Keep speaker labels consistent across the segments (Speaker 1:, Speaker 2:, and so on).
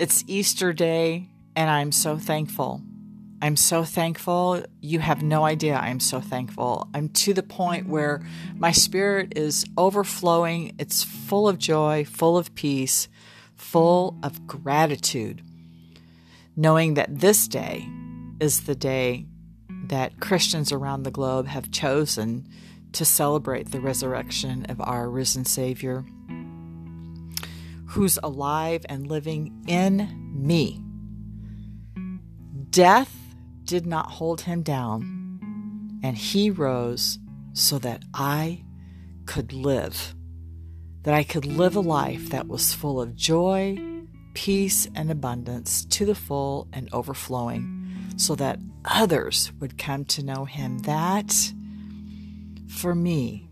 Speaker 1: It's Easter Day, and I'm so thankful. I'm so thankful. You have no idea. I'm so thankful. I'm to the point where my spirit is overflowing. It's full of joy, full of peace, full of gratitude, knowing that this day is the day that Christians around the globe have chosen to celebrate the resurrection of our risen Savior who's alive and living in me. Death did not hold him down, and he rose so that I could live, that I could live a life that was full of joy, peace, and abundance to the full and overflowing, so that others would come to know him. That, for me,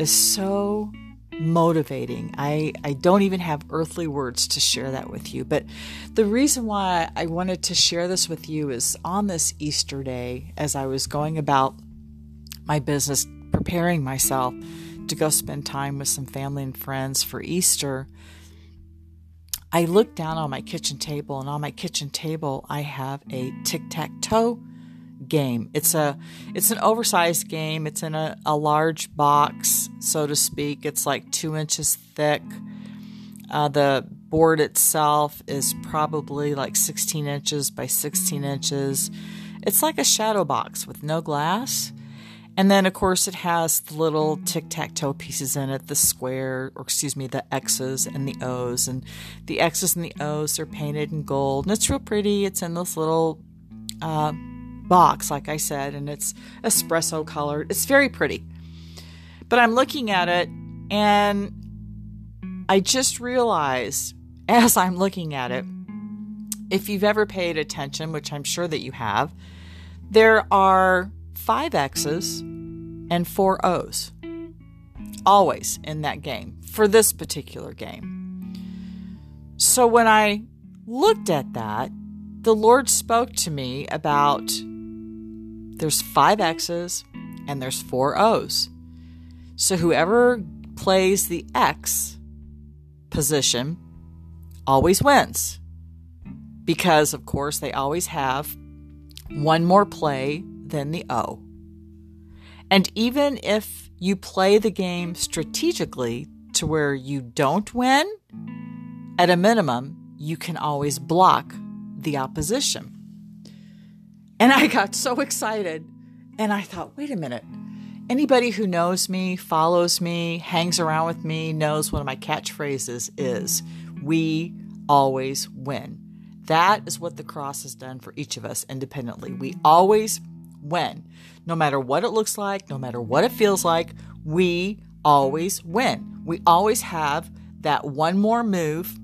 Speaker 1: is so motivating. I, I don't even have earthly words to share that with you. But the reason why I wanted to share this with you is on this Easter day, as I was going about my business, preparing myself to go spend time with some family and friends for Easter. I looked down on my kitchen table, and on my kitchen table, I have a tic tac toe game. It's a it's an oversized game. It's in a, a large box, so to speak. It's like two inches thick. Uh, the board itself is probably like 16 inches by 16 inches. It's like a shadow box with no glass. And then, of course, it has the little tic tac toe pieces in it the square, or excuse me, the X's and the O's. And the X's and the O's are painted in gold. And it's real pretty. It's in this little uh, box, like I said, and it's espresso colored. It's very pretty. But I'm looking at it and I just realized as I'm looking at it, if you've ever paid attention, which I'm sure that you have, there are five X's and four O's always in that game for this particular game. So when I looked at that, the Lord spoke to me about there's five X's and there's four O's. So whoever plays the X position always wins. Because, of course, they always have one more play than the O. And even if you play the game strategically to where you don't win, at a minimum, you can always block the opposition. And I got so excited. And I thought, wait a minute. Anybody who knows me, follows me, hangs around with me, knows one of my catchphrases is we always win. That is what the cross has done for each of us independently. We always win. No matter what it looks like, no matter what it feels like, we always win. We always have that one more move,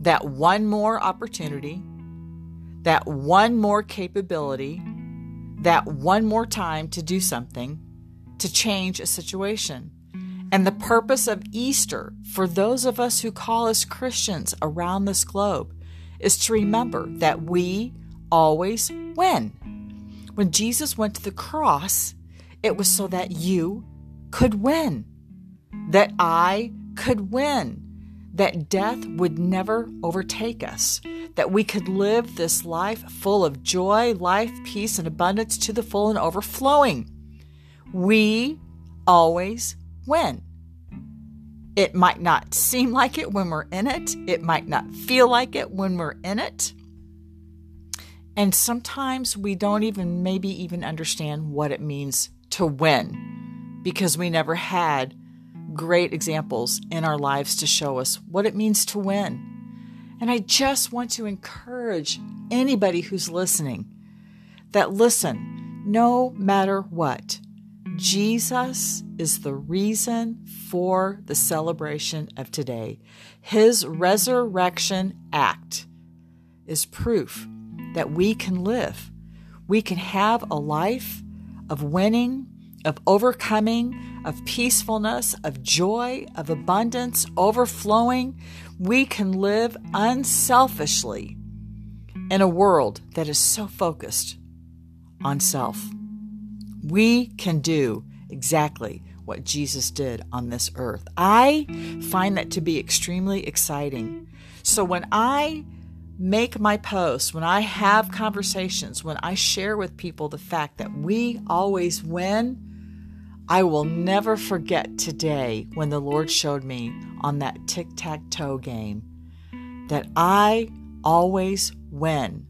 Speaker 1: that one more opportunity, that one more capability, that one more time to do something to change a situation. And the purpose of Easter for those of us who call us Christians around this globe is to remember that we always win. When Jesus went to the cross, it was so that you could win, that I could win, that death would never overtake us, that we could live this life full of joy, life, peace, and abundance to the full and overflowing. We always win. It might not seem like it when we're in it, it might not feel like it when we're in it. And sometimes we don't even, maybe even understand what it means to win because we never had great examples in our lives to show us what it means to win. And I just want to encourage anybody who's listening that listen, no matter what, Jesus is the reason for the celebration of today. His resurrection act is proof that we can live. We can have a life of winning, of overcoming, of peacefulness, of joy, of abundance, overflowing we can live unselfishly in a world that is so focused on self. We can do exactly what Jesus did on this earth. I find that to be extremely exciting So when I make my posts, when I have conversations, when I share with people the fact that we always win, I will never forget today when the Lord showed me on that tic tac toe game that I always win.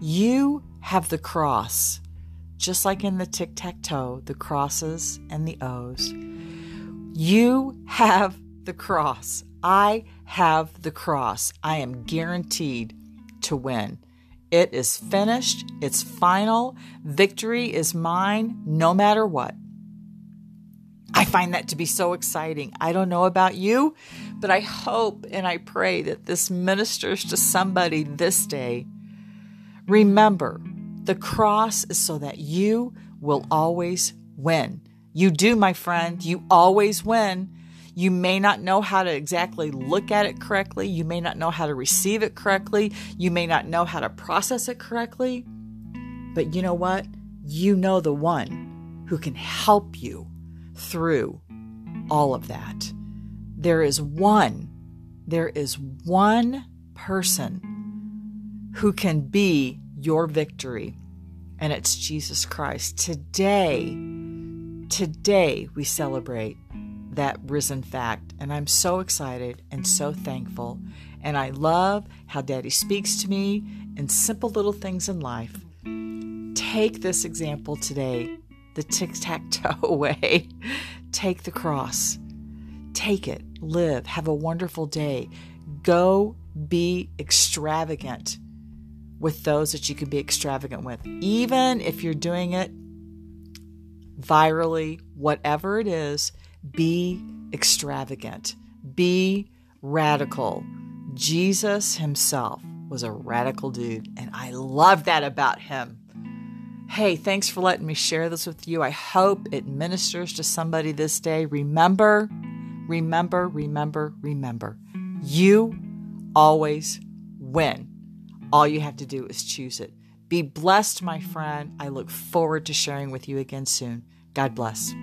Speaker 1: You have the cross, just like in the tic tac toe, the crosses and the O's. You have the cross. I have the cross. I am guaranteed to win. It is finished. It's final. Victory is mine no matter what. I find that to be so exciting. I don't know about you, but I hope and I pray that this ministers to somebody this day. Remember, the cross is so that you will always win. You do, my friend. You always win. You may not know how to exactly look at it correctly. You may not know how to receive it correctly. You may not know how to process it correctly. But you know what? You know the one who can help you through all of that. There is one, there is one person who can be your victory, and it's Jesus Christ. Today, today we celebrate that risen fact. And I'm so excited and so thankful. And I love how Daddy speaks to me in simple little things in life. Take this example today the tic tac toe way. Take the cross. Take it. Live. Have a wonderful day. Go be extravagant with those that you can be extravagant with. Even if you're doing it virally, whatever it is, be extravagant, be radical. Jesus himself was a radical dude, and I love that about him. Hey, thanks for letting me share this with you. I hope it ministers to somebody this day. Remember, remember, remember, remember. You always win. All you have to do is choose it. Be blessed, my friend. I look forward to sharing with you again soon. God bless.